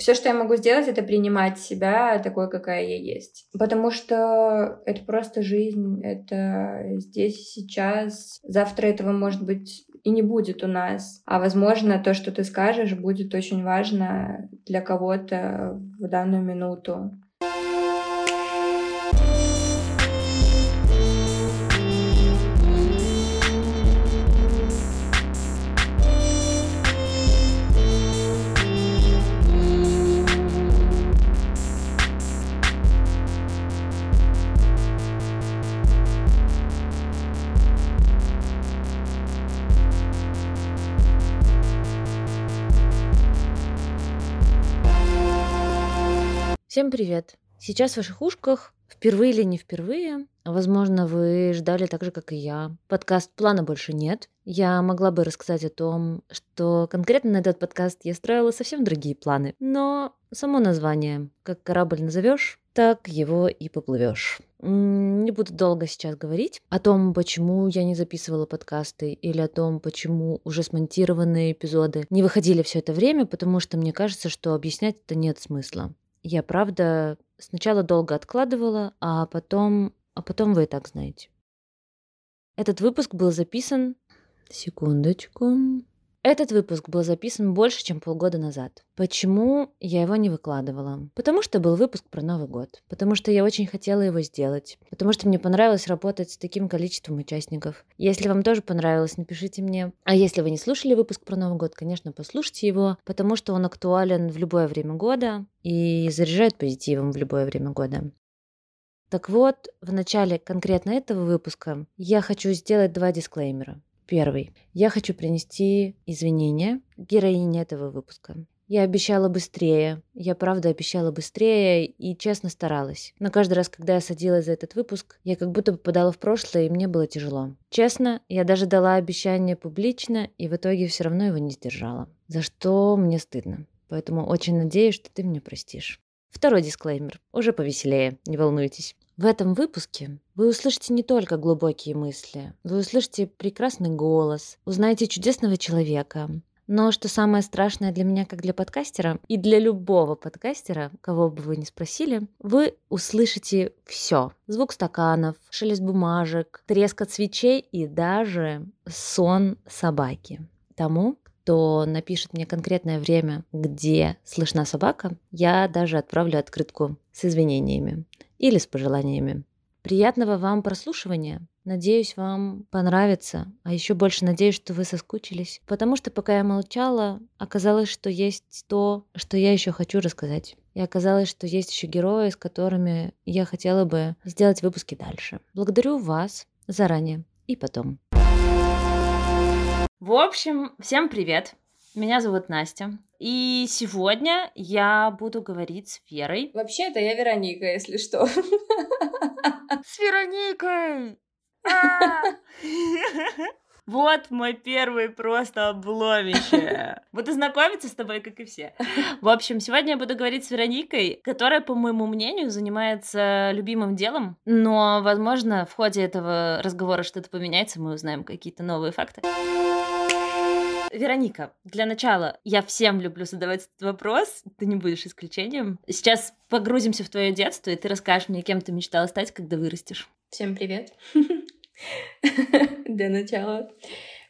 Все, что я могу сделать, это принимать себя такой, какая я есть. Потому что это просто жизнь, это здесь сейчас. Завтра этого может быть и не будет у нас. А возможно, то, что ты скажешь, будет очень важно для кого-то в данную минуту. Всем привет! Сейчас в ваших ушках впервые или не впервые, возможно, вы ждали так же, как и я. Подкаст «Плана больше нет». Я могла бы рассказать о том, что конкретно на этот подкаст я строила совсем другие планы. Но само название «Как корабль назовешь, так его и поплывешь. Не буду долго сейчас говорить о том, почему я не записывала подкасты или о том, почему уже смонтированные эпизоды не выходили все это время, потому что мне кажется, что объяснять это нет смысла. Я, правда, сначала долго откладывала, а потом... А потом вы и так знаете. Этот выпуск был записан... Секундочку. Этот выпуск был записан больше, чем полгода назад. Почему я его не выкладывала? Потому что был выпуск про Новый год. Потому что я очень хотела его сделать. Потому что мне понравилось работать с таким количеством участников. Если вам тоже понравилось, напишите мне. А если вы не слушали выпуск про Новый год, конечно, послушайте его, потому что он актуален в любое время года и заряжает позитивом в любое время года. Так вот, в начале конкретно этого выпуска я хочу сделать два дисклеймера. Первый. Я хочу принести извинения героине этого выпуска. Я обещала быстрее. Я правда обещала быстрее и честно старалась. Но каждый раз, когда я садилась за этот выпуск, я как будто попадала в прошлое, и мне было тяжело. Честно, я даже дала обещание публично, и в итоге все равно его не сдержала. За что мне стыдно. Поэтому очень надеюсь, что ты меня простишь. Второй дисклеймер. Уже повеселее, не волнуйтесь. В этом выпуске вы услышите не только глубокие мысли, вы услышите прекрасный голос, узнаете чудесного человека. Но что самое страшное для меня, как для подкастера, и для любого подкастера, кого бы вы ни спросили, вы услышите все. Звук стаканов, шелест бумажек, треск от свечей и даже сон собаки. Тому, кто напишет мне конкретное время, где слышна собака, я даже отправлю открытку с извинениями или с пожеланиями. Приятного вам прослушивания. Надеюсь, вам понравится. А еще больше надеюсь, что вы соскучились. Потому что пока я молчала, оказалось, что есть то, что я еще хочу рассказать. И оказалось, что есть еще герои, с которыми я хотела бы сделать выпуски дальше. Благодарю вас заранее и потом. В общем, всем привет. Меня зовут Настя. И сегодня я буду говорить с Верой. Вообще-то я Вероника, если что. С Вероникой! А! Вот мой первый просто обломище. Буду знакомиться с тобой, как и все. В общем, сегодня я буду говорить с Вероникой, которая, по моему мнению, занимается любимым делом. Но, возможно, в ходе этого разговора что-то поменяется, мы узнаем какие-то новые факты. Вероника, для начала, я всем люблю задавать этот вопрос, ты не будешь исключением. Сейчас погрузимся в твое детство, и ты расскажешь мне, кем ты мечтала стать, когда вырастешь. Всем привет. Для начала.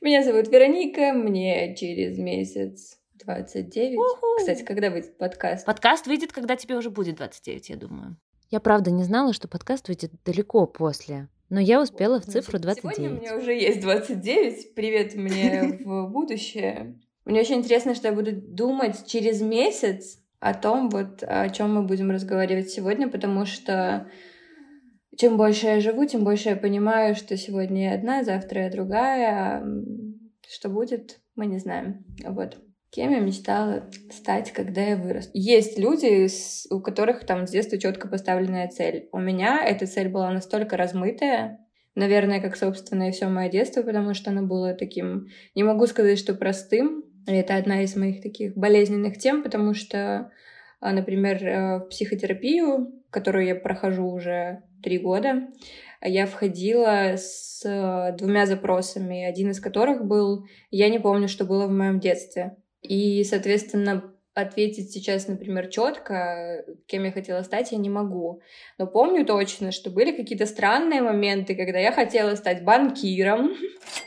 Меня зовут Вероника, мне через месяц 29. Кстати, когда выйдет подкаст? Подкаст выйдет, когда тебе уже будет 29, я думаю. Я правда не знала, что подкаст выйдет далеко после. Но я успела в цифру 29. Сегодня у меня уже есть 29. Привет мне в будущее. Мне очень интересно, что я буду думать через месяц о том, вот о чем мы будем разговаривать сегодня, потому что чем больше я живу, тем больше я понимаю, что сегодня я одна, завтра я другая. Что будет, мы не знаем. Вот. Кем я мечтала стать, когда я вырос? Есть люди, у которых там с детства четко поставленная цель. У меня эта цель была настолько размытая, наверное, как, собственно, и все мое детство, потому что оно было таким, не могу сказать, что простым. Это одна из моих таких болезненных тем, потому что, а, например, э, в психотерапию, которую я прохожу уже три года, я входила с э, двумя запросами, один из которых был «Я не помню, что было в моем детстве». И, соответственно, ответить сейчас, например, четко, кем я хотела стать, я не могу. Но помню точно, что были какие-то странные моменты, когда я хотела стать банкиром.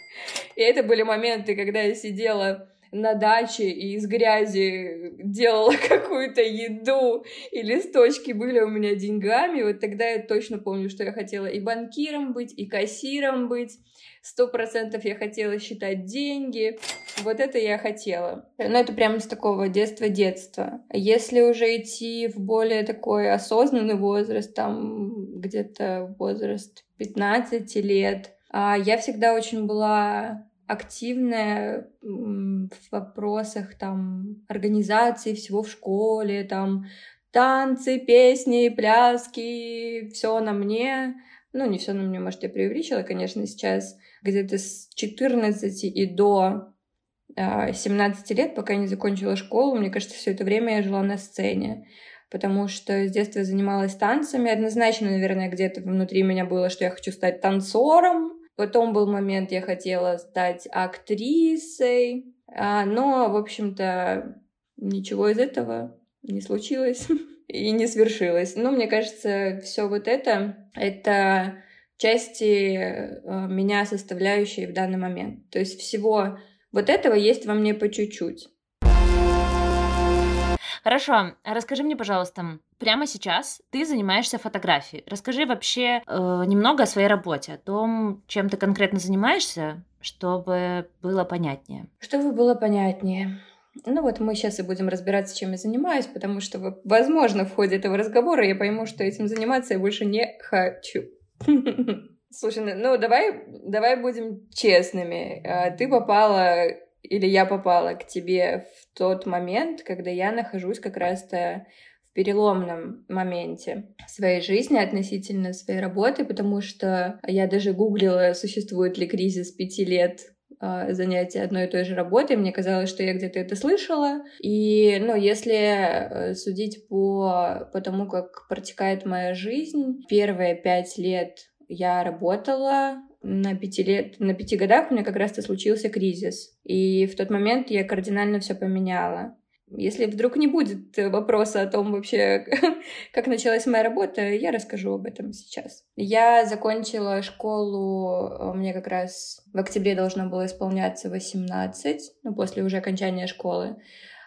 И это были моменты, когда я сидела на даче и из грязи делала какую-то еду, и листочки были у меня деньгами, вот тогда я точно помню, что я хотела и банкиром быть, и кассиром быть, сто процентов я хотела считать деньги, вот это я хотела. Но это прямо с такого детства-детства. Если уже идти в более такой осознанный возраст, там где-то возраст 15 лет, а, я всегда очень была активная в вопросах там организации всего в школе, там танцы, песни, пляски, все на мне. Ну, не все на мне, может, я преувеличила, конечно, сейчас где-то с 14 и до 17 а, лет, пока я не закончила школу, мне кажется, все это время я жила на сцене потому что с детства занималась танцами. Однозначно, наверное, где-то внутри меня было, что я хочу стать танцором, Потом был момент, я хотела стать актрисой, а, но, в общем-то, ничего из этого не случилось и не свершилось. Но мне кажется, все вот это — это части а, меня составляющие в данный момент. То есть всего вот этого есть во мне по чуть-чуть. Хорошо, расскажи мне, пожалуйста, прямо сейчас ты занимаешься фотографией. Расскажи вообще э, немного о своей работе, о том, чем ты конкретно занимаешься, чтобы было понятнее. Чтобы было понятнее. Ну вот мы сейчас и будем разбираться, чем я занимаюсь, потому что, возможно, в ходе этого разговора я пойму, что этим заниматься я больше не хочу. Слушай, ну давай, давай будем честными. А, ты попала или я попала к тебе в тот момент, когда я нахожусь как раз-то в переломном моменте своей жизни относительно своей работы, потому что я даже гуглила, существует ли кризис пяти лет а, занятия одной и той же работой. Мне казалось, что я где-то это слышала. И, ну, если э, судить по, по тому, как протекает моя жизнь, первые пять лет я работала, на пяти лет, на пяти годах у меня как раз-то случился кризис. И в тот момент я кардинально все поменяла. Если вдруг не будет вопроса о том вообще, как началась моя работа, я расскажу об этом сейчас. Я закончила школу, мне как раз в октябре должно было исполняться 18, ну, после уже окончания школы.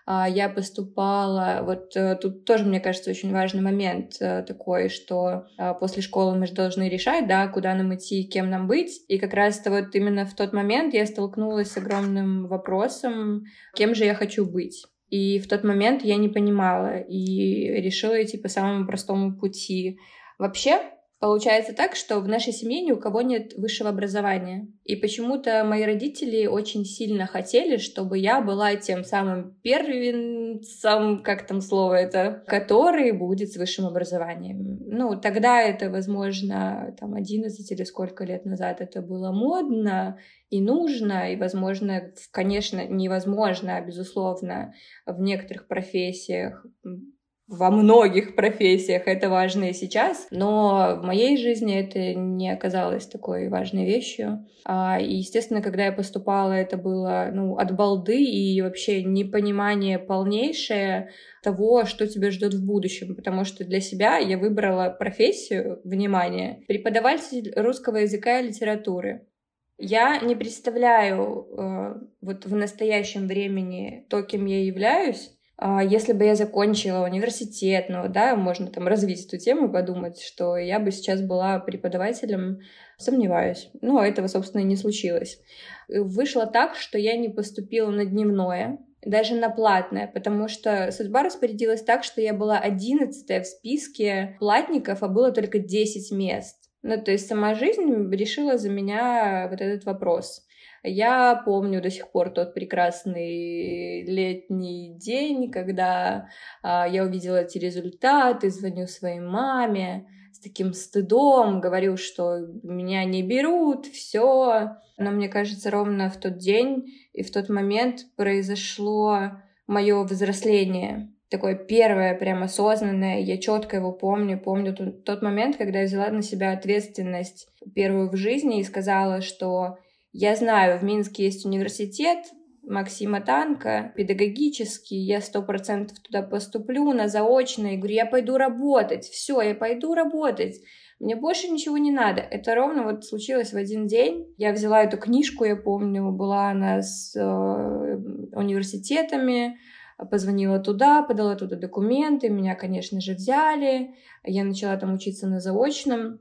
А, я поступала, вот э, тут тоже, мне кажется, очень важный момент э, такой, что а, после школы мы же должны решать, да, куда нам идти, кем нам быть, и как раз-то вот именно в тот момент я столкнулась с огромным вопросом, кем же я хочу быть. И в тот момент я не понимала и решила идти по самому простому пути. Вообще, Получается так, что в нашей семье ни у кого нет высшего образования. И почему-то мои родители очень сильно хотели, чтобы я была тем самым первенцем, как там слово это, который будет с высшим образованием. Ну, тогда это, возможно, там 11 или сколько лет назад это было модно и нужно, и, возможно, конечно, невозможно, а безусловно, в некоторых профессиях во многих профессиях это важно и сейчас, но в моей жизни это не оказалось такой важной вещью. А, и, естественно, когда я поступала, это было ну, от балды и вообще непонимание полнейшее того, что тебя ждет в будущем, потому что для себя я выбрала профессию, внимание, преподаватель русского языка и литературы. Я не представляю э, вот в настоящем времени то, кем я являюсь, если бы я закончила университет, ну да, можно там развить эту тему, подумать, что я бы сейчас была преподавателем, сомневаюсь. Но этого, собственно, и не случилось. Вышло так, что я не поступила на дневное, даже на платное, потому что судьба распорядилась так, что я была одиннадцатая в списке платников, а было только 10 мест. Ну, то есть сама жизнь решила за меня вот этот вопрос. Я помню до сих пор тот прекрасный летний день, когда а, я увидела эти результаты, звоню своей маме с таким стыдом, говорю, что меня не берут, все. Но мне кажется, ровно в тот день и в тот момент произошло мое взросление такое первое, прям осознанное, я четко его помню, помню тот, момент, когда я взяла на себя ответственность первую в жизни и сказала, что я знаю, в Минске есть университет, Максима Танка, педагогический, я сто процентов туда поступлю на заочное, и говорю, я пойду работать, все, я пойду работать. Мне больше ничего не надо. Это ровно вот случилось в один день. Я взяла эту книжку, я помню, была она с э, университетами, позвонила туда, подала туда документы, меня, конечно же, взяли. Я начала там учиться на заочном.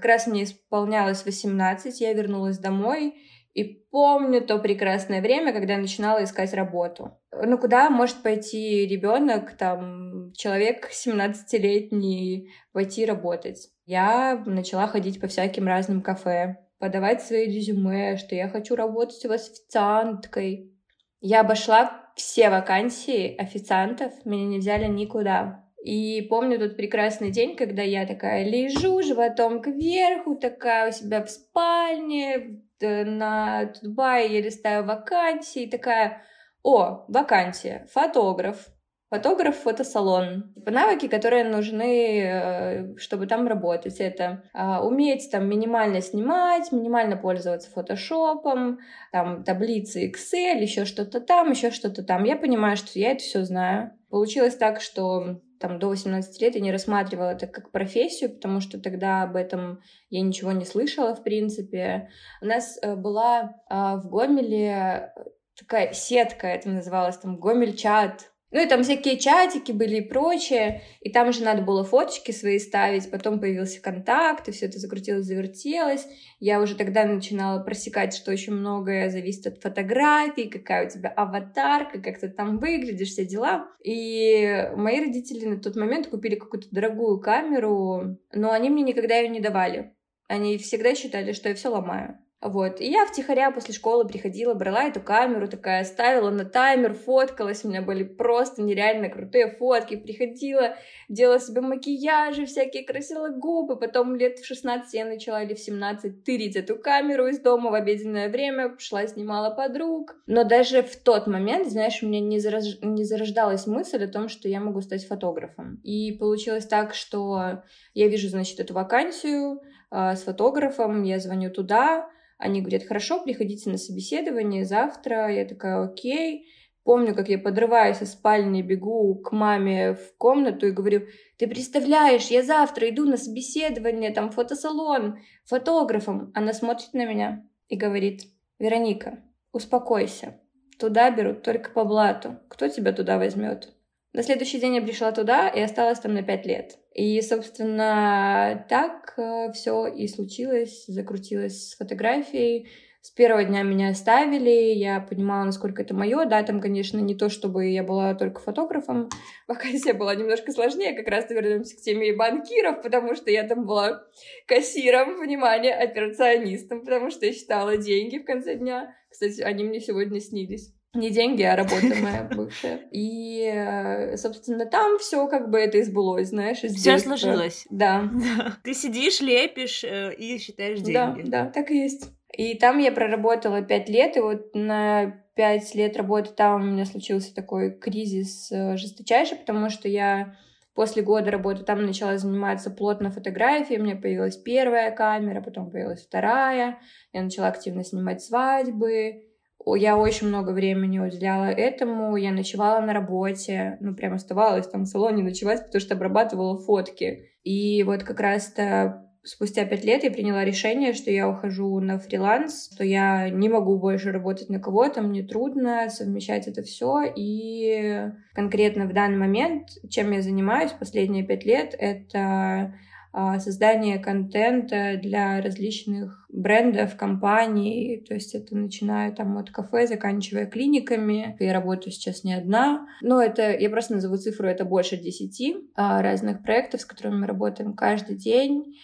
Как раз мне исполнялось 18, я вернулась домой, и помню то прекрасное время, когда я начинала искать работу. Ну, куда может пойти ребенок, там, человек 17-летний, пойти работать? Я начала ходить по всяким разным кафе, подавать свои резюме, что я хочу работать у вас официанткой. Я обошла все вакансии официантов, меня не взяли никуда. И помню тот прекрасный день, когда я такая лежу животом кверху, такая у себя в спальне, на Тутбай я листаю вакансии, такая, о, вакансия, фотограф, фотограф, фотосалон. Типа навыки, которые нужны, э, чтобы там работать. Это а, уметь там минимально снимать, минимально пользоваться фотошопом, там таблицы Excel, еще что-то там, еще что-то там. Я понимаю, что я это все знаю. Получилось так, что там до 18 лет я не рассматривала это как профессию, потому что тогда об этом я ничего не слышала, в принципе. У нас э, была а, в Гомеле такая сетка, это называлось там Гомель-чат, ну и там всякие чатики были и прочее, и там же надо было фоточки свои ставить, потом появился контакт, и все это закрутилось, завертелось. Я уже тогда начинала просекать, что очень многое зависит от фотографий, какая у тебя аватарка, как ты там выглядишь, все дела. И мои родители на тот момент купили какую-то дорогую камеру, но они мне никогда ее не давали. Они всегда считали, что я все ломаю. Вот. И я втихаря после школы приходила, брала эту камеру, такая ставила на таймер, фоткалась. У меня были просто нереально крутые фотки. Приходила, делала себе макияжи, всякие красила губы. Потом лет в 16 я начала или в 17 тырить эту камеру из дома в обеденное время. Шла, снимала подруг. Но даже в тот момент, знаешь, у меня не, зараж... не зарождалась мысль о том, что я могу стать фотографом. И получилось так, что я вижу, значит, эту вакансию э, с фотографом, я звоню туда, они говорят, хорошо, приходите на собеседование завтра. Я такая, окей. Помню, как я подрываюсь из спальни, бегу к маме в комнату и говорю, ты представляешь, я завтра иду на собеседование, там фотосалон, фотографом. Она смотрит на меня и говорит, Вероника, успокойся, туда берут только по блату. Кто тебя туда возьмет? На следующий день я пришла туда и осталась там на пять лет. И, собственно, так э, все и случилось, закрутилось с фотографией. С первого дня меня оставили, я понимала, насколько это мое. Да, там, конечно, не то, чтобы я была только фотографом. Вакансия была немножко сложнее, как раз вернемся к теме банкиров, потому что я там была кассиром, внимание, операционистом, потому что я считала деньги в конце дня. Кстати, они мне сегодня снились не деньги, а работа моя бывшая. И, э, собственно, там все как бы это избылось, знаешь, Все сложилось. Да. Ты сидишь, лепишь э, и считаешь деньги. Да, да, так и есть. И там я проработала пять лет, и вот на пять лет работы там у меня случился такой кризис э, жесточайший, потому что я после года работы там начала заниматься плотно фотографией, у меня появилась первая камера, потом появилась вторая, я начала активно снимать свадьбы, я очень много времени уделяла этому, я ночевала на работе, ну, прям оставалась там в салоне ночевать, потому что обрабатывала фотки. И вот как раз-то спустя пять лет я приняла решение, что я ухожу на фриланс, что я не могу больше работать на кого-то, мне трудно совмещать это все. И конкретно в данный момент, чем я занимаюсь последние пять лет, это создание контента для различных брендов, компаний. То есть это начиная там от кафе, заканчивая клиниками. Я работаю сейчас не одна. Но это, я просто назову цифру, это больше десяти а, разных проектов, с которыми мы работаем каждый день.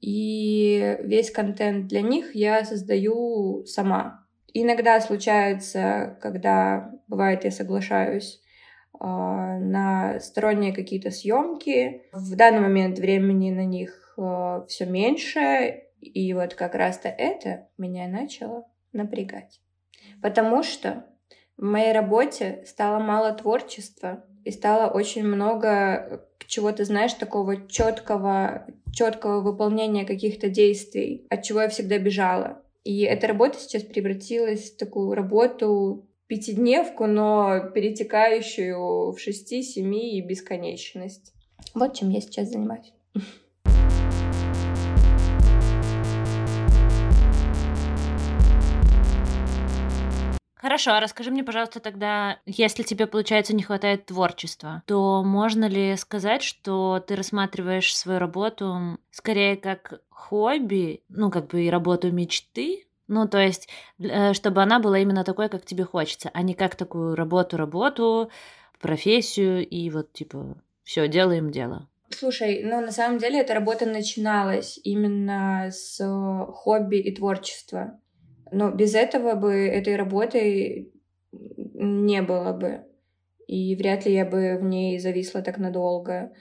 И весь контент для них я создаю сама. Иногда случается, когда бывает, я соглашаюсь а, на сторонние какие-то съемки. В данный момент времени на них а, все меньше, и вот как раз-то это меня начало напрягать. Потому что в моей работе стало мало творчества и стало очень много чего-то, знаешь, такого четкого, четкого выполнения каких-то действий, от чего я всегда бежала. И эта работа сейчас превратилась в такую работу пятидневку, но перетекающую в шести, семи и бесконечность. Вот чем я сейчас занимаюсь. Хорошо, а расскажи мне, пожалуйста, тогда, если тебе, получается, не хватает творчества, то можно ли сказать, что ты рассматриваешь свою работу скорее как хобби, ну, как бы и работу мечты, ну, то есть, э, чтобы она была именно такой, как тебе хочется, а не как такую работу-работу, профессию и вот, типа, все, делаем дело. Слушай, ну на самом деле эта работа начиналась именно с хобби и творчества. Но без этого бы этой работы не было бы. И вряд ли я бы в ней зависла так надолго.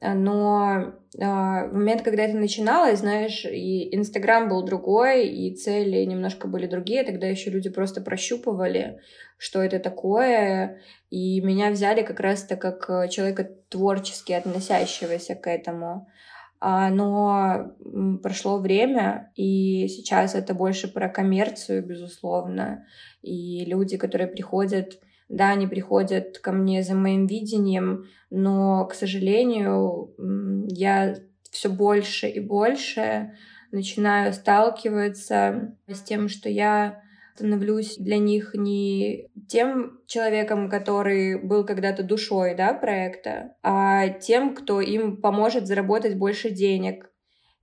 Но а, в момент, когда это начиналось, знаешь, и Инстаграм был другой, и цели немножко были другие, тогда еще люди просто прощупывали, что это такое, и меня взяли как раз-то как человека творчески относящегося к этому. А, но прошло время, и сейчас это больше про коммерцию, безусловно. И люди, которые приходят, да, они приходят ко мне за моим видением, но, к сожалению, я все больше и больше начинаю сталкиваться с тем, что я становлюсь для них не тем человеком, который был когда-то душой да, проекта, а тем, кто им поможет заработать больше денег.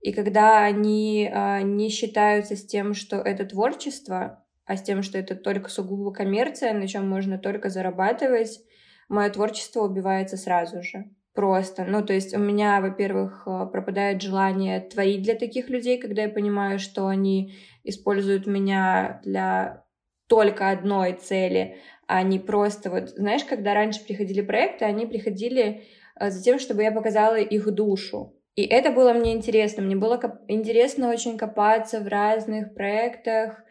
И когда они а, не считаются с тем, что это творчество, а с тем, что это только сугубо коммерция, на чем можно только зарабатывать, мое творчество убивается сразу же. Просто. Ну, то есть у меня, во-первых, а, пропадает желание творить для таких людей, когда я понимаю, что они используют меня для только одной цели, а не просто вот, знаешь, когда раньше приходили проекты, они приходили э, за тем, чтобы я показала их душу. И это было мне интересно. Мне было интересно очень копаться в разных проектах,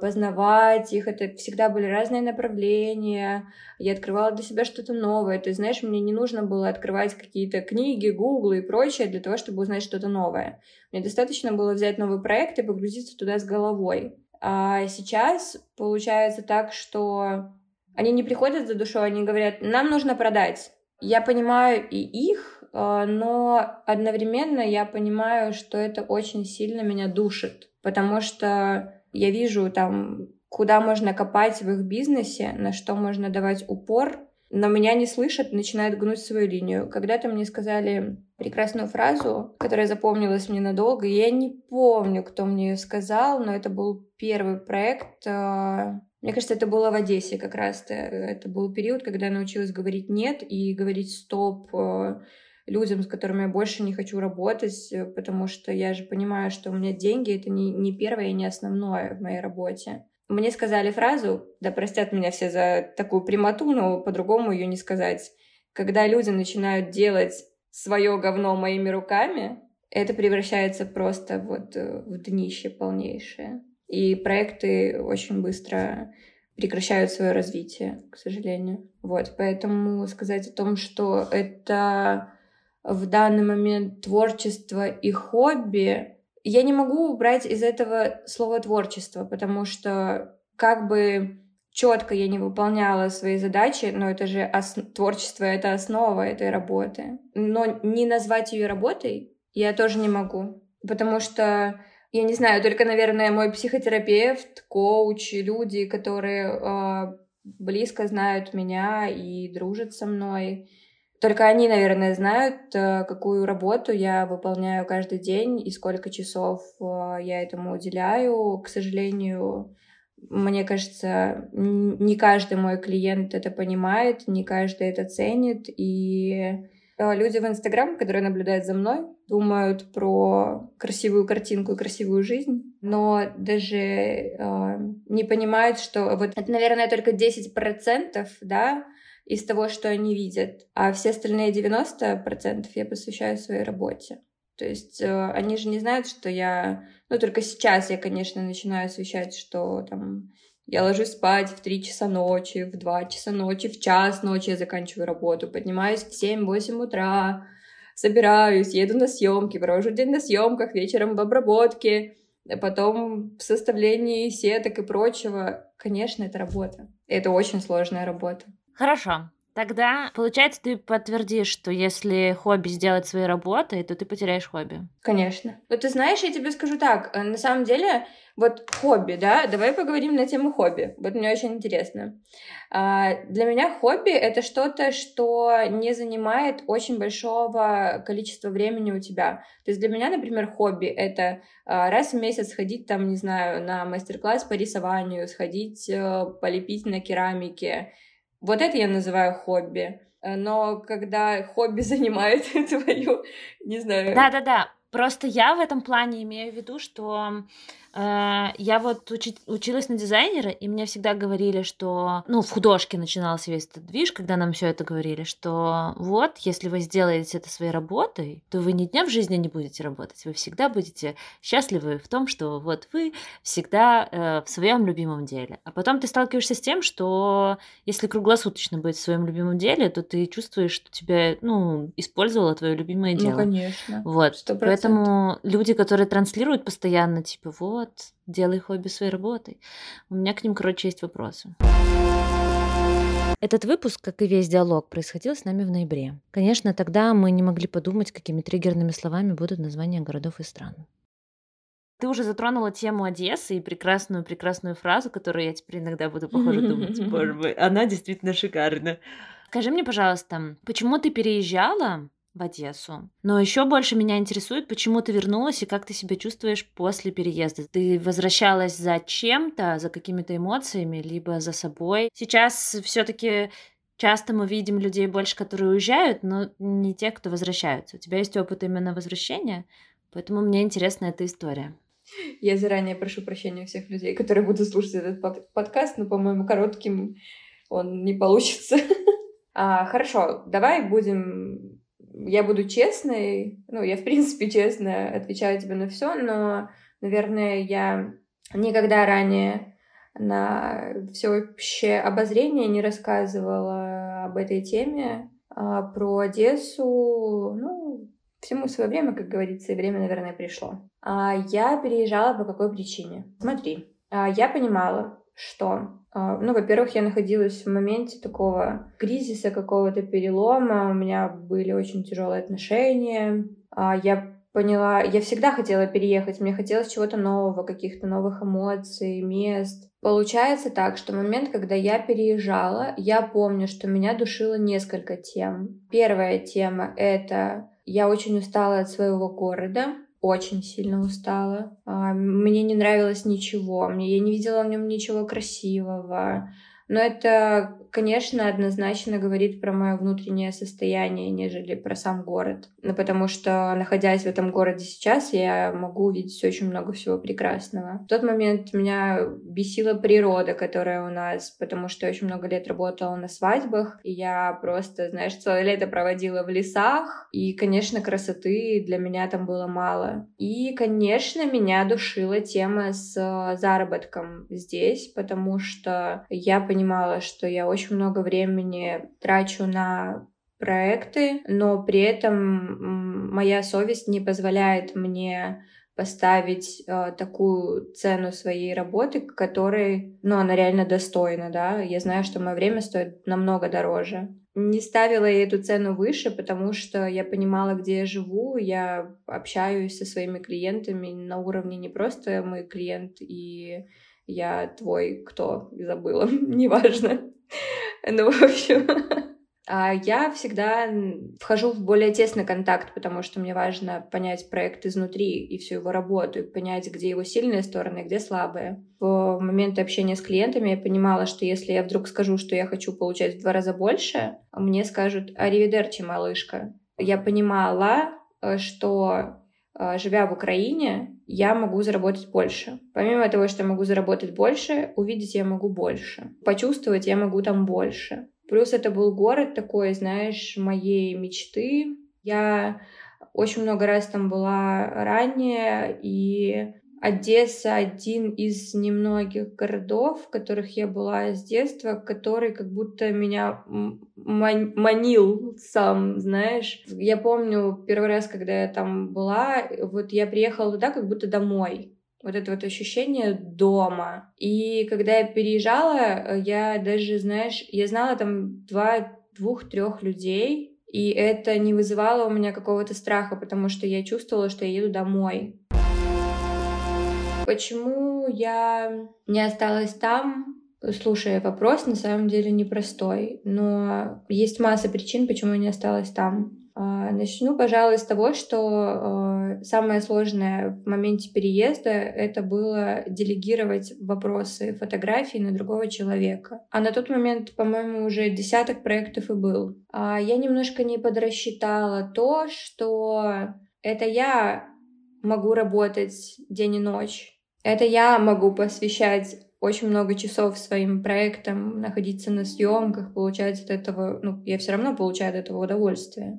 познавать их. Это всегда были разные направления. Я открывала для себя что-то новое. Ты знаешь, мне не нужно было открывать какие-то книги, гуглы и прочее для того, чтобы узнать что-то новое. Мне достаточно было взять новый проект и погрузиться туда с головой. А сейчас получается так, что они не приходят за душой, они говорят, нам нужно продать. Я понимаю и их, а, но одновременно я понимаю, что это очень сильно меня душит, потому что я вижу там, куда можно копать в их бизнесе, на что можно давать упор, но меня не слышат, начинают гнуть свою линию. Когда-то мне сказали прекрасную фразу, которая запомнилась мне надолго. Я не помню, кто мне ее сказал, но это был первый проект. А, мне кажется, это было в Одессе как раз. Это был период, когда я научилась говорить «нет» и говорить «стоп» а, людям, с которыми я больше не хочу работать, э, потому что я же понимаю, что у меня деньги — это не, не первое и не основное в моей работе. Мне сказали фразу, да простят меня все за такую прямоту, но по-другому ее не сказать. Когда люди начинают делать свое говно моими руками, это превращается просто вот э, в днище полнейшее. И проекты очень быстро прекращают свое развитие, к сожалению. Вот, поэтому сказать о том, что это в данный момент творчество и хобби, я не могу убрать из этого слово творчество, потому что как бы четко я не выполняла свои задачи, но это же ос... творчество — это основа этой работы. Но не назвать ее работой я тоже не могу, потому что я не знаю, только, наверное, мой психотерапевт, коуч, люди, которые э, близко знают меня и дружат со мной, только они, наверное, знают, э, какую работу я выполняю каждый день и сколько часов э, я этому уделяю. К сожалению, мне кажется, не каждый мой клиент это понимает, не каждый это ценит, и э, люди в Инстаграм, которые наблюдают за мной, думают про красивую картинку и красивую жизнь, но даже э, не понимают, что вот это, наверное, только 10%, да, из того, что они видят, а все остальные 90% я посвящаю своей работе. То есть э, они же не знают, что я... Ну, только сейчас я, конечно, начинаю освещать, что там я ложусь спать в 3 часа ночи, в 2 часа ночи, в час ночи я заканчиваю работу, поднимаюсь в 7-8 утра, собираюсь, еду на съемки, провожу день на съемках, вечером в обработке, потом в составлении сеток и прочего. Конечно, это работа. Это очень сложная работа. Хорошо. Тогда, получается, ты подтвердишь, что если хобби сделать своей работой, то ты потеряешь хобби. Конечно. Но ты знаешь, я тебе скажу так, э, на самом деле, вот хобби, да, давай поговорим на тему хобби. Вот мне очень интересно. А, для меня хобби — это что-то, что не занимает очень большого количества времени у тебя. То есть для меня, например, хобби — это а, раз в месяц сходить там, не знаю, на мастер-класс по рисованию, сходить э, полепить на керамике, вот это я называю хобби. Э, но когда хобби занимает твою, не знаю... Да-да-да, просто я в этом плане имею в виду, что я вот учи, училась на дизайнера, и мне всегда говорили, что, ну, в художке начинался весь этот движ, когда нам все это говорили, что вот, если вы сделаете это своей работой, то вы ни дня в жизни не будете работать, вы всегда будете счастливы в том, что вот вы всегда э, в своем любимом деле. А потом ты сталкиваешься с тем, что если круглосуточно быть в своем любимом деле, то ты чувствуешь, что тебя, ну, использовало твое любимое ну, дело. Ну, конечно. Вот. 100%. Поэтому люди, которые транслируют постоянно, типа, вот, вот, делай хобби своей работой. У меня к ним, короче, есть вопросы. Этот выпуск, как и весь диалог, происходил с нами в ноябре. Конечно, тогда мы не могли подумать, какими триггерными словами будут названия городов и стран. Ты уже затронула тему Одессы и прекрасную-прекрасную фразу, которую я теперь иногда буду, похоже, думать. Боже мой, она действительно шикарна. Скажи мне, пожалуйста, почему ты переезжала в Одессу. Но еще больше меня интересует, почему ты вернулась и как ты себя чувствуешь после переезда. Ты возвращалась за чем-то, за какими-то эмоциями, либо за собой. Сейчас все-таки часто мы видим людей больше, которые уезжают, но не те, кто возвращаются. У тебя есть опыт именно возвращения, поэтому мне интересна эта история. Я заранее прошу прощения у всех людей, которые будут слушать этот под подкаст, но, по-моему, коротким он не получится. А, хорошо, давай будем я буду честной, ну, я, в принципе, честно отвечаю тебе на все, но, наверное, я никогда ранее на всеобщее обозрение не рассказывала об этой теме, а про Одессу, ну, всему свое время, как говорится, и время, наверное, пришло. А я переезжала по какой причине? Смотри, а я понимала, что а, ну, во-первых, я находилась в моменте такого кризиса, какого-то перелома. У меня были очень тяжелые отношения. А, я поняла, я всегда хотела переехать, мне хотелось чего-то нового, каких-то новых эмоций, мест. Получается так, что момент, когда я переезжала, я помню, что меня душило несколько тем. Первая тема — это я очень устала от своего города, очень сильно устала. А, мне не нравилось ничего, мне я не видела в нем ничего красивого. Но это конечно, однозначно говорит про мое внутреннее состояние, нежели про сам город. Ну, потому что, находясь в этом городе сейчас, я могу увидеть очень много всего прекрасного. В тот момент меня бесила природа, которая у нас, потому что я очень много лет работала на свадьбах, и я просто, знаешь, целое лето проводила в лесах, и, конечно, красоты для меня там было мало. И, конечно, меня душила тема с заработком здесь, потому что я понимала, что я очень очень много времени трачу на проекты, но при этом моя совесть не позволяет мне поставить э, такую цену своей работы, которой, ну, она реально достойна, да. Я знаю, что мое время стоит намного дороже. Не ставила я эту цену выше, потому что я понимала, где я живу, я общаюсь со своими клиентами на уровне не просто мой клиент и я твой кто, забыла, неважно. Ну, в общем, а я всегда вхожу в более тесный контакт, потому что мне важно понять проект изнутри и всю его работу, и понять, где его сильные стороны, где слабые. В момент общения с клиентами я понимала, что если я вдруг скажу, что я хочу получать в два раза больше, мне скажут «Аривидерчи, малышка». Я понимала, э, что живя в Украине, я могу заработать больше. Помимо того, что я могу заработать больше, увидеть я могу больше. Почувствовать я могу там больше. Плюс это был город такой, знаешь, моей мечты. Я очень много раз там была ранее, и Одесса один из немногих городов, в которых я была с детства, который как будто меня манил сам, знаешь. Я помню первый раз, когда я там была, вот я приехала туда как будто домой. Вот это вот ощущение дома. И когда я переезжала, я даже, знаешь, я знала там два, двух-трех людей, и это не вызывало у меня какого-то страха, потому что я чувствовала, что я еду домой. Почему я не осталась там? Слушай, вопрос на самом деле непростой, но есть масса причин, почему я не осталась там. А, начну, пожалуй, с того, что э, самое сложное в моменте переезда это было делегировать вопросы фотографий на другого человека. А на тот момент, по-моему, уже десяток проектов и был. А я немножко не подрасчитала то, что это я могу работать день и ночь. Это я могу посвящать очень много часов своим проектам, находиться на съемках, получать от этого, ну, я все равно получаю от этого удовольствие.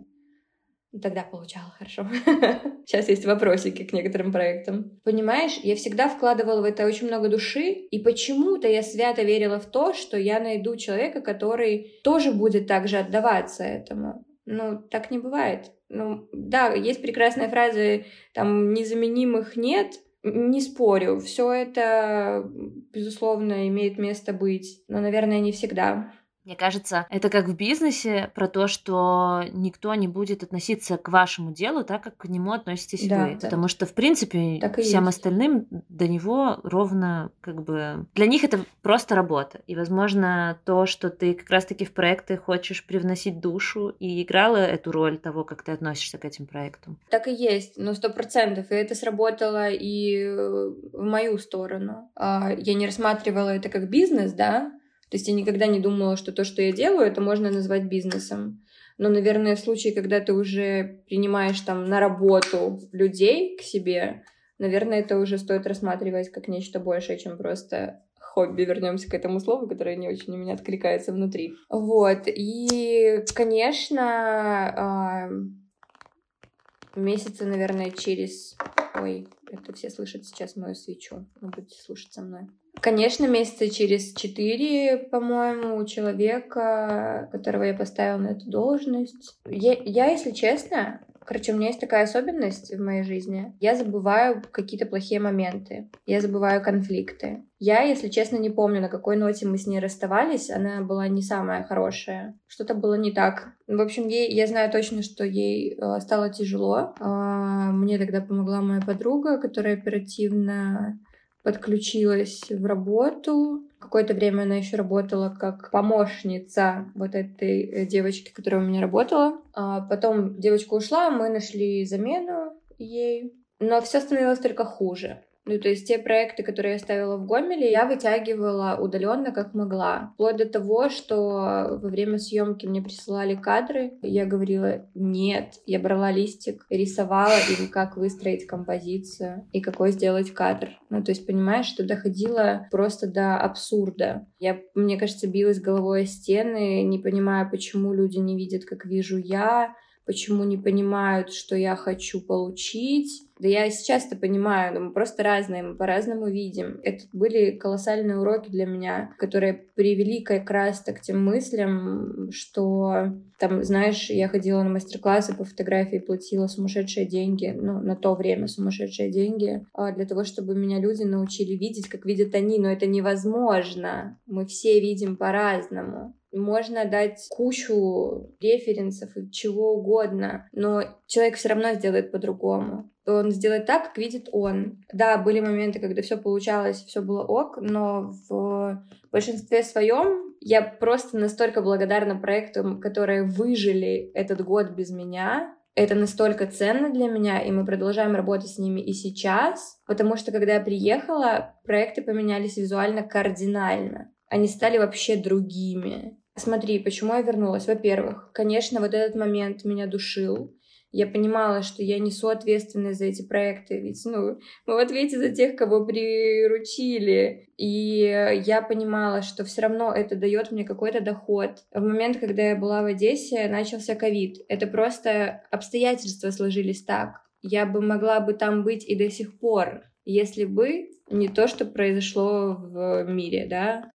Тогда получала хорошо. Сейчас есть вопросики к некоторым проектам. Понимаешь, я всегда вкладывала в это очень много души, и почему-то я свято верила в то, что я найду человека, который тоже будет также отдаваться этому. Ну, так не бывает. Ну, да, есть прекрасные фразы, там, незаменимых нет, не спорю, все это, безусловно, имеет место быть, но, наверное, не всегда. Мне кажется, это как в бизнесе про то, что никто не будет относиться к вашему делу так, как к нему относитесь да, вы. Да. Потому что, в принципе, так всем остальным до него ровно как бы... Для них это просто работа. И, возможно, то, что ты как раз-таки в проекты хочешь привносить душу и играла эту роль того, как ты относишься к этим проектам. Так и есть, ну, сто процентов. И это сработало и в мою сторону. А, я не рассматривала это как бизнес, да, то есть я никогда не думала, что то, что я делаю, это можно назвать бизнесом. Но, наверное, в случае, когда ты уже принимаешь там на работу людей к себе, наверное, это уже стоит рассматривать как нечто большее, чем просто хобби. Вернемся к этому слову, которое не очень у меня откликается внутри. Вот. И, конечно, а, месяца, наверное, через... Ой, это все слышат сейчас мою свечу. Вы будете слушать со мной. Конечно, месяца через четыре, по-моему, у человека, которого я поставила на эту должность. Я, я, если честно, короче, у меня есть такая особенность в моей жизни. Я забываю какие-то плохие моменты. Я забываю конфликты. Я, если честно, не помню, на какой ноте мы с ней расставались. Она была не самая хорошая. Что-то было не так. В общем, ей, я знаю точно, что ей э, стало тяжело. А, мне тогда помогла моя подруга, которая оперативно подключилась в работу. Какое-то время она еще работала как помощница вот этой э, девочки, которая у меня работала. А потом девочка ушла, мы нашли замену ей. Но все становилось только хуже. Ну, то есть те проекты, которые я ставила в Гомеле, я вытягивала удаленно как могла. Вплоть до того, что во время съемки мне присылали кадры, я говорила нет. Я брала листик, рисовала им, как выстроить композицию и какой сделать кадр. Ну, то есть, понимаешь, что доходило просто до абсурда. Я, мне кажется, билась головой о стены, не понимая, почему люди не видят, как вижу я, почему не понимают, что я хочу получить. Да я сейчас это понимаю, но мы просто разные, мы по-разному видим. Это были колоссальные уроки для меня, которые привели как раз-то к тем мыслям, что там, знаешь, я ходила на мастер-классы по фотографии, платила сумасшедшие деньги, ну, на то время сумасшедшие деньги, а для того, чтобы меня люди научили видеть, как видят они, но это невозможно. Мы все видим по-разному. Можно дать кучу референсов и чего угодно, но человек все равно сделает по-другому. Он сделает так, как видит он. Да, были моменты, когда все получалось, все было ок, но в большинстве своем я просто настолько благодарна проектам, которые выжили этот год без меня, это настолько ценно для меня, и мы продолжаем работать с ними и сейчас, потому что когда я приехала, проекты поменялись визуально кардинально. Они стали вообще другими. Смотри, почему я вернулась? Во-первых, конечно, вот этот момент меня душил. Я понимала, что я несу ответственность за эти проекты, ведь, ну, мы в ответе за тех, кого приручили. И я понимала, что все равно это дает мне какой-то доход. В момент, когда я была в Одессе, начался ковид. Это просто обстоятельства сложились так. Я бы могла бы там быть и до сих пор, если бы не то, что произошло в мире, да.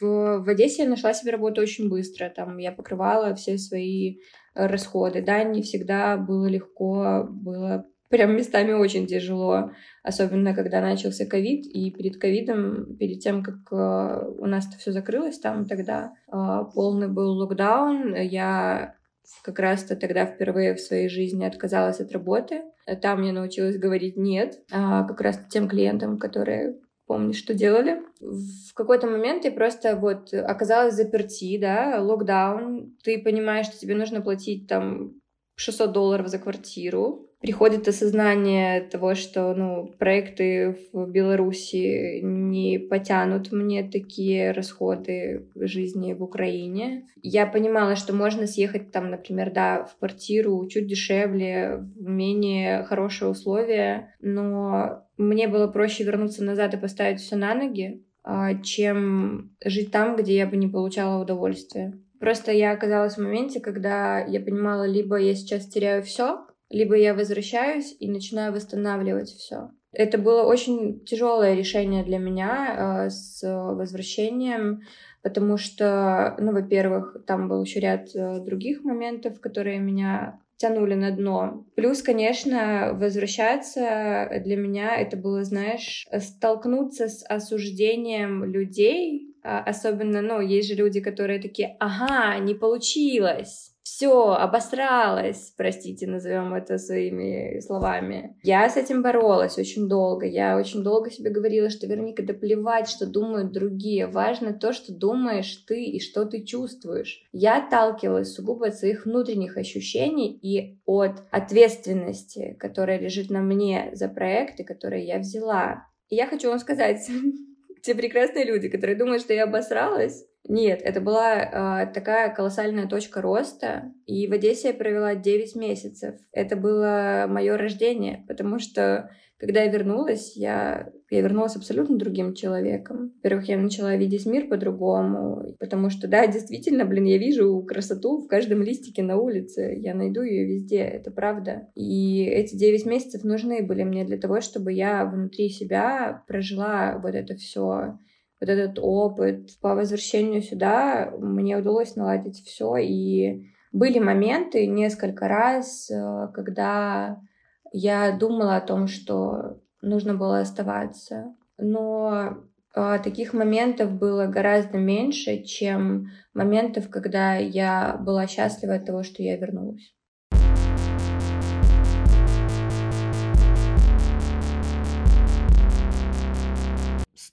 В, в Одессе я нашла себе работу очень быстро. Там я покрывала все свои расходы. Да, не всегда было легко, было прям местами очень тяжело, особенно когда начался ковид, и перед ковидом, перед тем, как э, у нас это все закрылось, там тогда э, полный был локдаун, я как раз-то тогда впервые в своей жизни отказалась от работы. Там я научилась говорить «нет», а как раз тем клиентам, которые помню, что делали. В какой-то момент я просто вот оказалась заперти, да, локдаун. Ты понимаешь, что тебе нужно платить там 600 долларов за квартиру, приходит осознание того, что ну, проекты в Беларуси не потянут мне такие расходы жизни в Украине. Я понимала, что можно съехать там, например, да, в квартиру чуть дешевле, в менее хорошие условия, но мне было проще вернуться назад и поставить все на ноги, а, чем жить там, где я бы не получала удовольствия. Просто я оказалась в моменте, когда я понимала, либо я сейчас теряю все, либо я возвращаюсь и начинаю восстанавливать все. Это было очень тяжелое решение для меня э, с возвращением, потому что, ну, во-первых, там был еще ряд э, других моментов, которые меня тянули на дно. Плюс, конечно, возвращаться для меня это было, знаешь, столкнуться с осуждением людей, а, особенно, ну, есть же люди, которые такие, ага, не получилось, все, обосралась, простите, назовем это своими словами. Я с этим боролась очень долго. Я очень долго себе говорила, что, Вероника, да плевать, что думают другие. Важно то, что думаешь ты и что ты чувствуешь. Я отталкивалась сугубо от своих внутренних ощущений и от ответственности, которая лежит на мне за проекты, которые я взяла. И я хочу вам сказать, те прекрасные люди, которые думают, что я обосралась, нет, это была э, такая колоссальная точка роста, и в Одессе я провела 9 месяцев. Это было мое рождение, потому что когда я вернулась, я, я вернулась абсолютно другим человеком. Во-первых, я начала видеть мир по-другому, потому что, да, действительно, блин, я вижу красоту в каждом листике на улице, я найду ее везде, это правда. И эти 9 месяцев нужны были мне для того, чтобы я внутри себя прожила вот это все вот этот опыт. По возвращению сюда мне удалось наладить все, и были моменты несколько раз, э, когда я думала о том, что нужно было оставаться. Но э, таких моментов было гораздо меньше, чем моментов, когда я была счастлива от того, что я вернулась.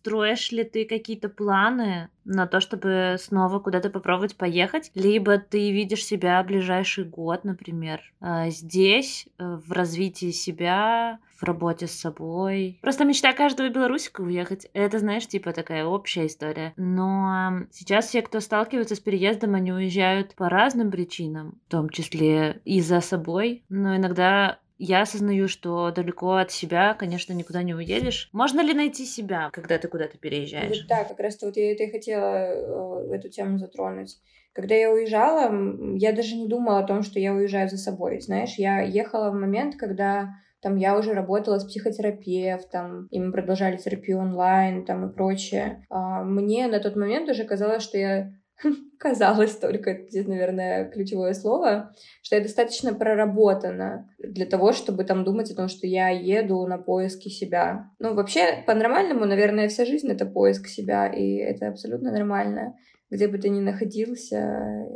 Строишь ли ты какие-то планы на то, чтобы снова куда-то попробовать поехать? Либо ты видишь себя ближайший год, например, а, здесь, э, в развитии себя, в работе с собой. Просто мечта каждого белорусика уехать. Это, знаешь, типа такая общая история. Но сейчас все, кто сталкивается с переездом, они уезжают по разным причинам, в том числе и за собой. Но иногда я осознаю, что далеко от себя, конечно, никуда не уедешь. Можно ли найти себя, когда ты куда-то переезжаешь? Да, как раз-то вот я это и хотела э, эту тему затронуть. Когда я уезжала, я даже не думала о том, что я уезжаю за собой. Знаешь, я ехала в момент, когда там я уже работала с психотерапевтом, и мы продолжали терапию онлайн там и прочее. А мне на тот момент уже казалось, что я казалось только, здесь, наверное, ключевое слово, что я достаточно проработана для того, чтобы там думать о том, что я еду на поиски себя. Ну, вообще, по-нормальному, наверное, вся жизнь — это поиск себя, и это абсолютно нормально, где бы ты ни находился.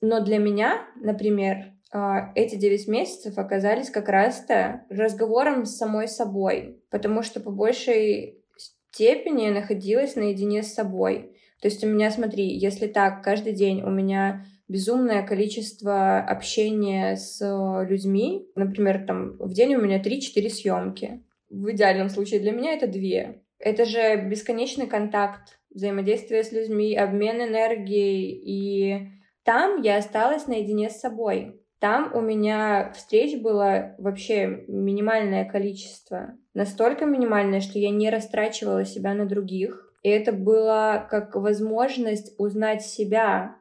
Но для меня, например, а, эти 9 месяцев оказались как раз-то разговором с самой собой, потому что по большей степени я находилась наедине с собой. То есть у меня, смотри, если так, каждый день у меня безумное количество общения с людьми, например, там в день у меня 3-4 съемки. В идеальном случае для меня это две. Это же бесконечный контакт, взаимодействие с людьми, обмен энергией. И там я осталась наедине с собой. Там у меня встреч было вообще минимальное количество. Настолько минимальное, что я не растрачивала себя на других и это было как возможность узнать себя,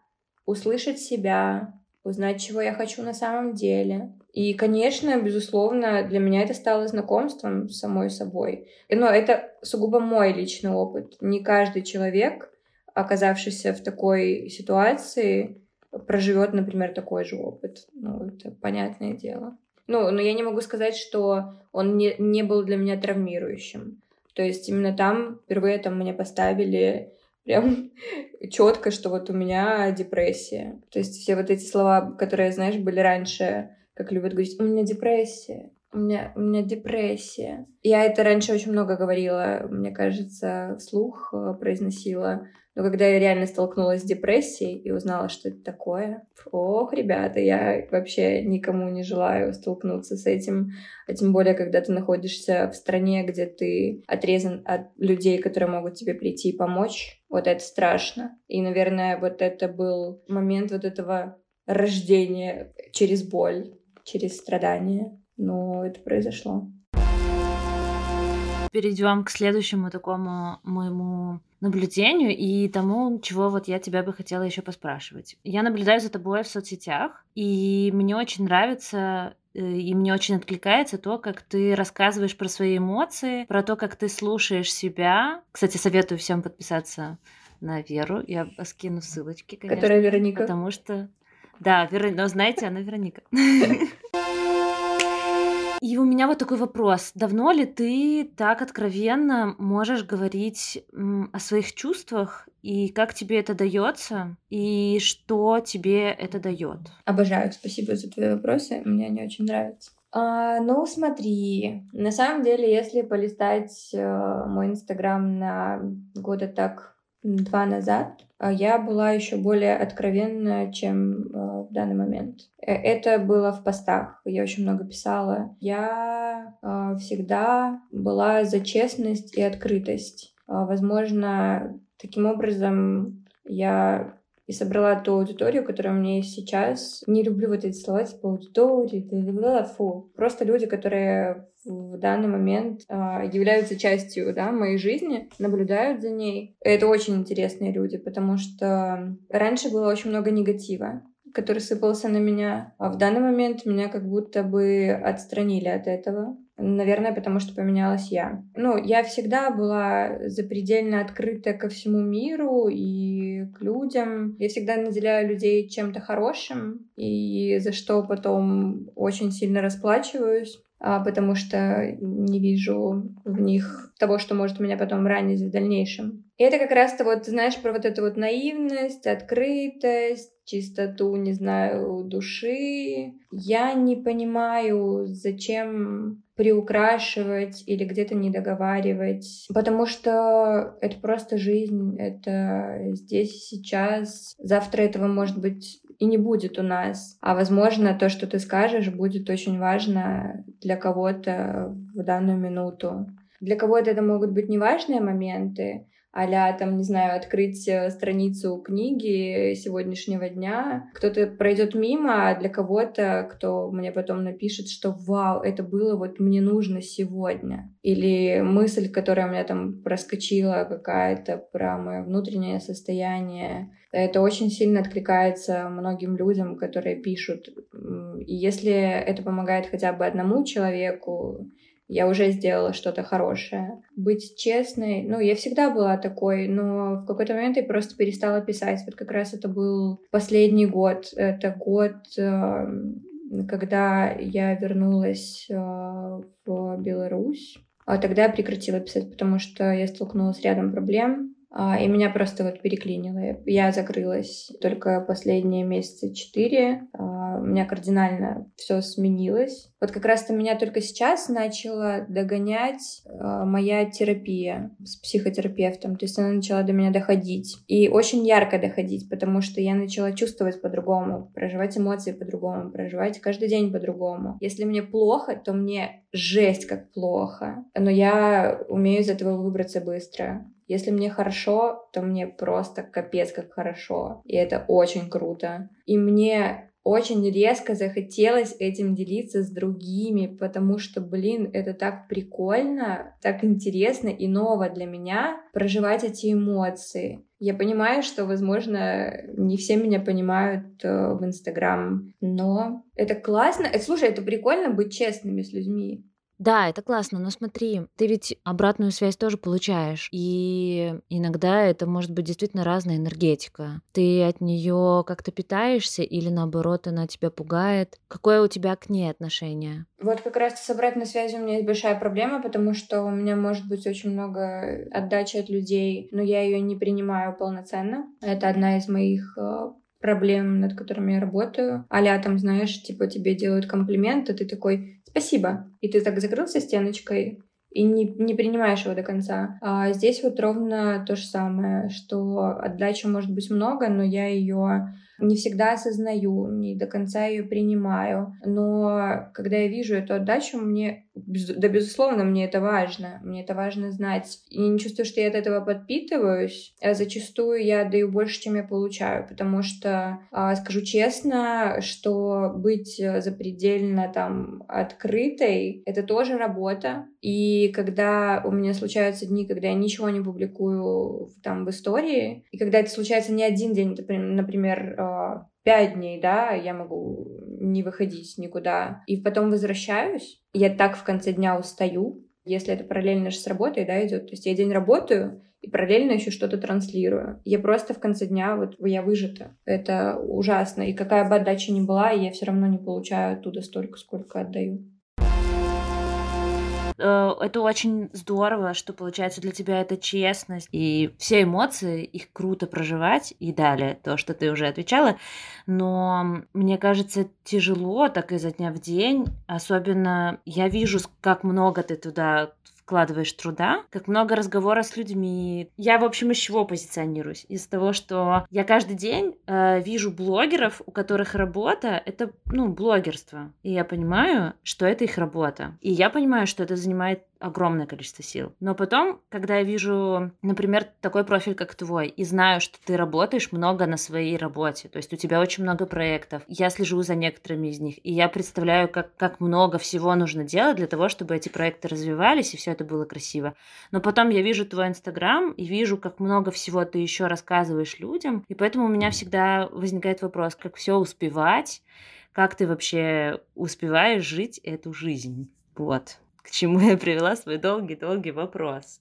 услышать себя, узнать, чего я хочу на самом деле. И, конечно, безусловно, для меня это стало знакомством с самой собой. Но это сугубо мой личный опыт. Не каждый человек, оказавшийся в такой ситуации, проживет, например, такой же опыт. Ну, это понятное дело. Ну, но я не могу сказать, что он не, не был для меня травмирующим. То есть именно там впервые там мне поставили прям четко, что вот у меня депрессия. То есть все вот эти слова, которые, знаешь, были раньше, как любят говорить, у меня депрессия, у меня, у меня депрессия. Я это раньше очень много говорила, мне кажется, вслух э, произносила. Но когда я реально столкнулась с депрессией и узнала, что это такое, ох, ребята, я вообще никому не желаю столкнуться с этим. А тем более, когда ты находишься в стране, где ты отрезан от людей, которые могут тебе прийти и помочь. Вот это страшно. И, наверное, вот это был момент вот этого рождения через боль, через страдания. Но это произошло. Перейдем к следующему такому моему наблюдению и тому, чего вот я тебя бы хотела еще поспрашивать. Я наблюдаю за тобой в соцсетях, и мне очень нравится э, и мне очень откликается то, как ты рассказываешь про свои эмоции, про то, как ты слушаешь себя. Кстати, советую всем подписаться на Веру. Я скину ссылочки, конечно. Которая Вероника. Потому что... Да, Вера... но знаете, она Вероника. И у меня вот такой вопрос. Давно ли ты так откровенно можешь говорить о своих чувствах и как тебе это дается и что тебе это дает? Обожаю, спасибо за твои вопросы, мне они очень нравятся. А, ну, смотри, на самом деле, если полистать э, мой инстаграм на года так два назад, я была еще более откровенна, чем э, в данный момент. Э, это было в постах, я очень много писала. Я э, всегда была за честность и открытость. Возможно, таким образом я и собрала ту аудиторию, которая у меня есть сейчас. Не люблю вот эти слова типа аудитории, фу. Просто люди, которые в данный момент э, являются частью да, моей жизни, наблюдают за ней. Это очень интересные люди, потому что раньше было очень много негатива который сыпался на меня. А в данный момент меня как будто бы отстранили от этого. Наверное, потому что поменялась я. Ну, я всегда была запредельно открыта ко всему миру и к людям. Я всегда наделяю людей чем-то хорошим, и за что потом очень сильно расплачиваюсь потому что не вижу в них того, что может меня потом ранить в дальнейшем. И это как раз-то вот, знаешь, про вот эту вот наивность, открытость, чистоту, не знаю, души. Я не понимаю, зачем приукрашивать или где-то не договаривать, потому что это просто жизнь, это здесь и сейчас. Завтра этого может быть и не будет у нас. А возможно, то, что ты скажешь, будет очень важно для кого-то в данную минуту. Для кого-то это могут быть неважные моменты, а там, не знаю, открыть э, страницу книги сегодняшнего дня. Кто-то пройдет мимо, а для кого-то, кто мне потом напишет, что вау, это было вот мне нужно сегодня. Или мысль, которая у меня там проскочила какая-то про мое внутреннее состояние. Это очень сильно откликается многим людям, которые пишут. И если это помогает хотя бы одному человеку, я уже сделала что-то хорошее. Быть честной, ну, я всегда была такой, но в какой-то момент я просто перестала писать. Вот как раз это был последний год. Это год, эм, когда я вернулась э, в Беларусь. А тогда я прекратила писать, потому что я столкнулась рядом проблем, и меня просто вот переклинило. Я закрылась только последние месяца четыре. А, у меня кардинально все сменилось. Вот как раз-то меня только сейчас начала догонять а, моя терапия с психотерапевтом. То есть она начала до меня доходить. И очень ярко доходить, потому что я начала чувствовать по-другому, проживать эмоции по-другому, проживать каждый день по-другому. Если мне плохо, то мне жесть как плохо. Но я умею из этого выбраться быстро. Если мне хорошо, то мне просто капец как хорошо. И это очень круто. И мне очень резко захотелось этим делиться с другими, потому что, блин, это так прикольно, так интересно и ново для меня проживать эти эмоции. Я понимаю, что, возможно, не все меня понимают э, в Инстаграм, но это классно. Это, слушай, это прикольно быть честными с людьми. Да, это классно, но смотри, ты ведь обратную связь тоже получаешь. И иногда это может быть действительно разная энергетика. Ты от нее как-то питаешься или наоборот она тебя пугает? Какое у тебя к ней отношение? Вот как раз с обратной связью у меня есть большая проблема, потому что у меня может быть очень много отдачи от людей, но я ее не принимаю полноценно. Это одна из моих э, проблем, над которыми я работаю. Аля там, знаешь, типа тебе делают комплименты, ты такой «спасибо». И ты так закрылся стеночкой, и не, не принимаешь его до конца. А здесь вот ровно то же самое, что отдачи может быть много, но я ее не всегда осознаю, не до конца ее принимаю. Но когда я вижу эту отдачу, мне, да, безусловно, мне это важно. Мне это важно знать. И не чувствую, что я от этого подпитываюсь. А зачастую я даю больше, чем я получаю, потому что, а, скажу честно, что быть запредельно там открытой — это тоже работа. И когда у меня случаются дни, когда я ничего не публикую там в истории, и когда это случается не один день, например, а, пять дней, да, я могу не выходить никуда, и потом возвращаюсь, я так в конце дня устаю, если это параллельно же с работой, да, идет. То есть я день работаю, и параллельно еще что-то транслирую. Я просто в конце дня, вот я выжата. Это ужасно. И какая бы отдача ни была, я все равно не получаю оттуда столько, сколько отдаю. Э, это очень здорово, что получается для тебя это честность и все эмоции, их круто проживать и далее, то, что ты уже отвечала. Но мне кажется, тяжело так изо дня в день, особенно я вижу, как много ты туда вкладываешь труда, как много разговора с людьми. Я, в общем, из чего позиционируюсь? Из того, что я каждый день э, вижу блогеров, у которых работа — это, ну, блогерство. И я понимаю, что это их работа. И я понимаю, что это занимает огромное количество сил. Но потом, когда я вижу, например, такой профиль, как твой, и знаю, что ты работаешь много на своей работе, то есть у тебя очень много проектов, я слежу за некоторыми из них, и я представляю, как, как много всего нужно делать для того, чтобы эти проекты развивались, и все это было красиво. Но потом я вижу твой Инстаграм, и вижу, как много всего ты еще рассказываешь людям, и поэтому у меня всегда возникает вопрос, как все успевать, как ты вообще успеваешь жить эту жизнь. Вот к чему я привела свой долгий-долгий вопрос.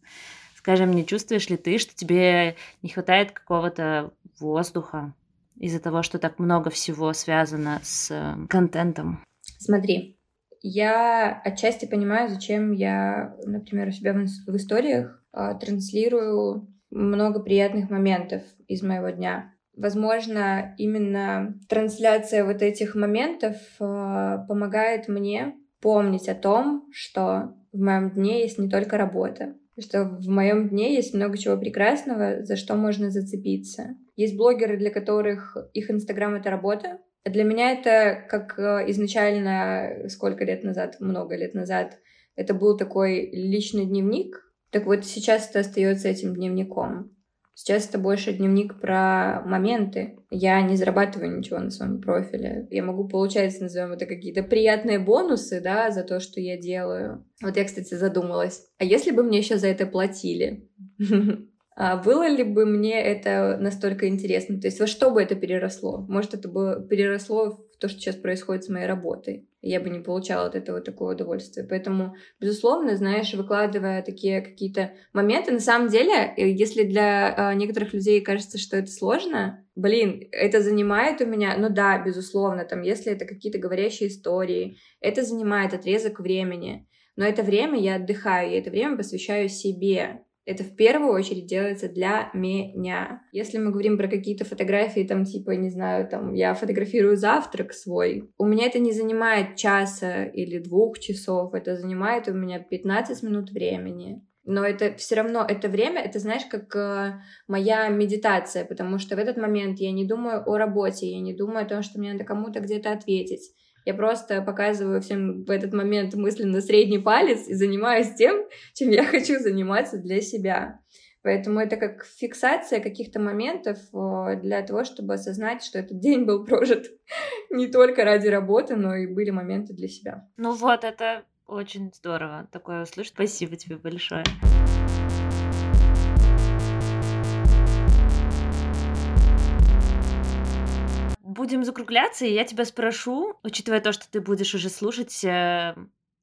Скажем, не чувствуешь ли ты, что тебе не хватает какого-то воздуха из-за того, что так много всего связано с э, контентом? Смотри, я отчасти понимаю, зачем я, например, у себя в, историях э, транслирую много приятных моментов из моего дня. Возможно, именно трансляция вот этих моментов э, помогает мне помнить о том, что в моем дне есть не только работа, что в моем дне есть много чего прекрасного, за что можно зацепиться. Есть блогеры, для которых их Инстаграм — это работа. Для меня это как э, изначально, сколько лет назад, много лет назад, это был такой личный дневник. Так вот сейчас это остается этим дневником. Сейчас это больше дневник про моменты. Я не зарабатываю ничего на своем профиле. Я могу получать, назовем это, какие-то приятные бонусы, да, за то, что я делаю. Вот я, кстати, задумалась. А если бы мне еще за это платили? А было ли бы мне это настолько интересно? То есть во что бы это переросло? Может, это бы переросло в то, что сейчас происходит с моей работой. Я бы не получала от этого такого удовольствия. Поэтому, безусловно, знаешь, выкладывая такие какие-то моменты, на самом деле, э, если для э, некоторых людей кажется, что это сложно, блин, это занимает у меня, ну да, безусловно, там, если это какие-то говорящие истории, это занимает отрезок времени. Но это время я отдыхаю, я это время посвящаю себе. Это в первую очередь делается для меня. Если мы говорим про какие-то фотографии, там, типа, не знаю, там, я фотографирую завтрак свой, у меня это не занимает часа или двух часов, это занимает у меня 15 минут времени. Но это все равно, это время, это, знаешь, как э, моя медитация, потому что в этот момент я не думаю о работе, я не думаю о том, что мне надо кому-то где-то ответить. Я просто показываю всем в этот момент мысленно средний палец и занимаюсь тем, чем я хочу заниматься для себя. Поэтому это как фиксация каких-то моментов для того, чтобы осознать, что этот день был прожит не только ради работы, но и были моменты для себя. Ну вот, это очень здорово такое услышать. Спасибо тебе большое. Будем закругляться, и я тебя спрошу, учитывая то, что ты будешь уже слушать э,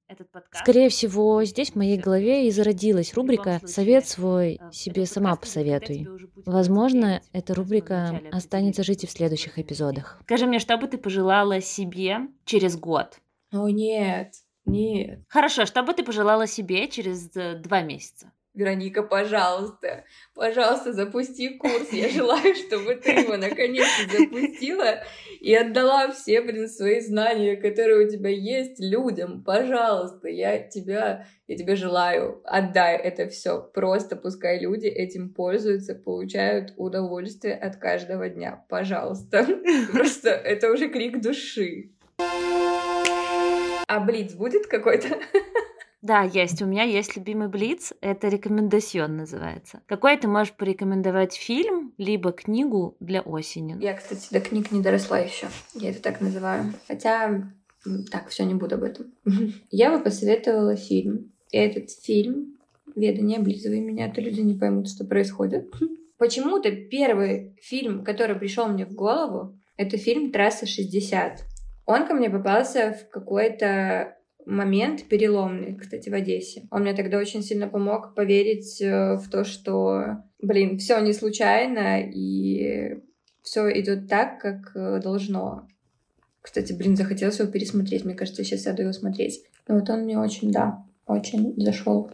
этот подкаст. Скорее всего, здесь в моей голове и зародилась рубрика «Совет свой э, себе сама посоветуй». Возможно, эта рубрика останется жить и в следующих эпизодах. Скажи мне, что бы ты пожелала себе через год? О, нет, нет. Хорошо, что бы ты пожелала себе через э, два месяца? Вероника, пожалуйста, пожалуйста, запусти курс. Я желаю, чтобы ты его наконец-то запустила и отдала все, блин, свои знания, которые у тебя есть, людям. Пожалуйста, я тебя, я тебе желаю, отдай это все. Просто пускай люди этим пользуются, получают удовольствие от каждого дня. Пожалуйста. Просто это уже крик души. А Блиц будет какой-то? Да, есть. У меня есть любимый Блиц. Это рекомендацион называется. Какой ты можешь порекомендовать фильм, либо книгу для осени? Я, кстати, до книг не доросла еще. Я это так называю. Хотя, так, все, не буду об этом. Я бы посоветовала фильм. Этот фильм Веда, не облизывай меня, а то люди не поймут, что происходит. Почему-то первый фильм, который пришел мне в голову, это фильм «Трасса 60». Он ко мне попался в какой-то момент переломный, кстати, в Одессе. Он мне тогда очень сильно помог поверить э, в то, что, блин, все не случайно и все идет так, как э, должно. Кстати, блин, захотелось его пересмотреть. Мне кажется, я сейчас сяду его смотреть. Но вот он мне очень, да, очень зашел.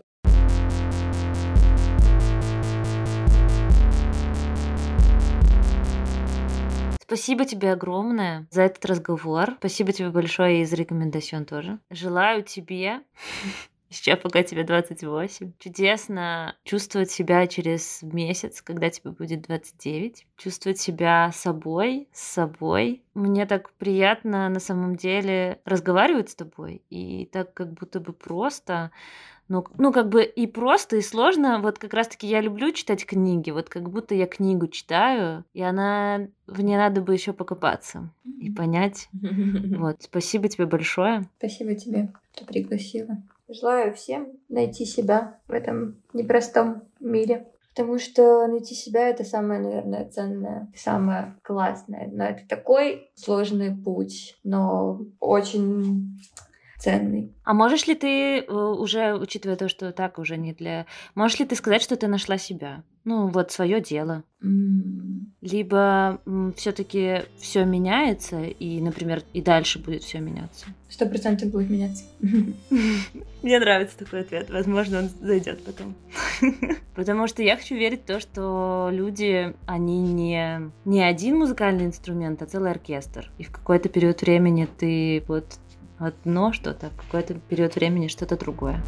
Спасибо тебе огромное за этот разговор. Спасибо тебе большое и за рекомендацион тоже. Желаю тебе Сейчас пока тебе 28. Чудесно чувствовать себя через месяц, когда тебе будет 29. Чувствовать себя собой, с собой. Мне так приятно на самом деле разговаривать с тобой. И так как будто бы просто ну, ну, как бы и просто, и сложно. Вот как раз-таки я люблю читать книги, вот как будто я книгу читаю, и она в ней надо бы еще покопаться и понять. Вот, спасибо тебе большое. Спасибо тебе, что пригласила. Желаю всем найти себя в этом непростом мире. Потому что найти себя — это самое, наверное, ценное, самое классное. Но это такой сложный путь, но очень ценный. А можешь ли ты, э, уже учитывая то, что так уже не для... Можешь ли ты сказать, что ты нашла себя? Ну, вот свое дело. Mm. Либо все-таки все меняется, и, например, и дальше будет все меняться. Сто процентов будет меняться. Мне нравится такой ответ. Возможно, он зайдет потом. Потому что я хочу верить в то, что люди, они не, не один музыкальный инструмент, а целый оркестр. И в какой-то период времени ты вот одно что-то, в какой-то период времени что-то другое.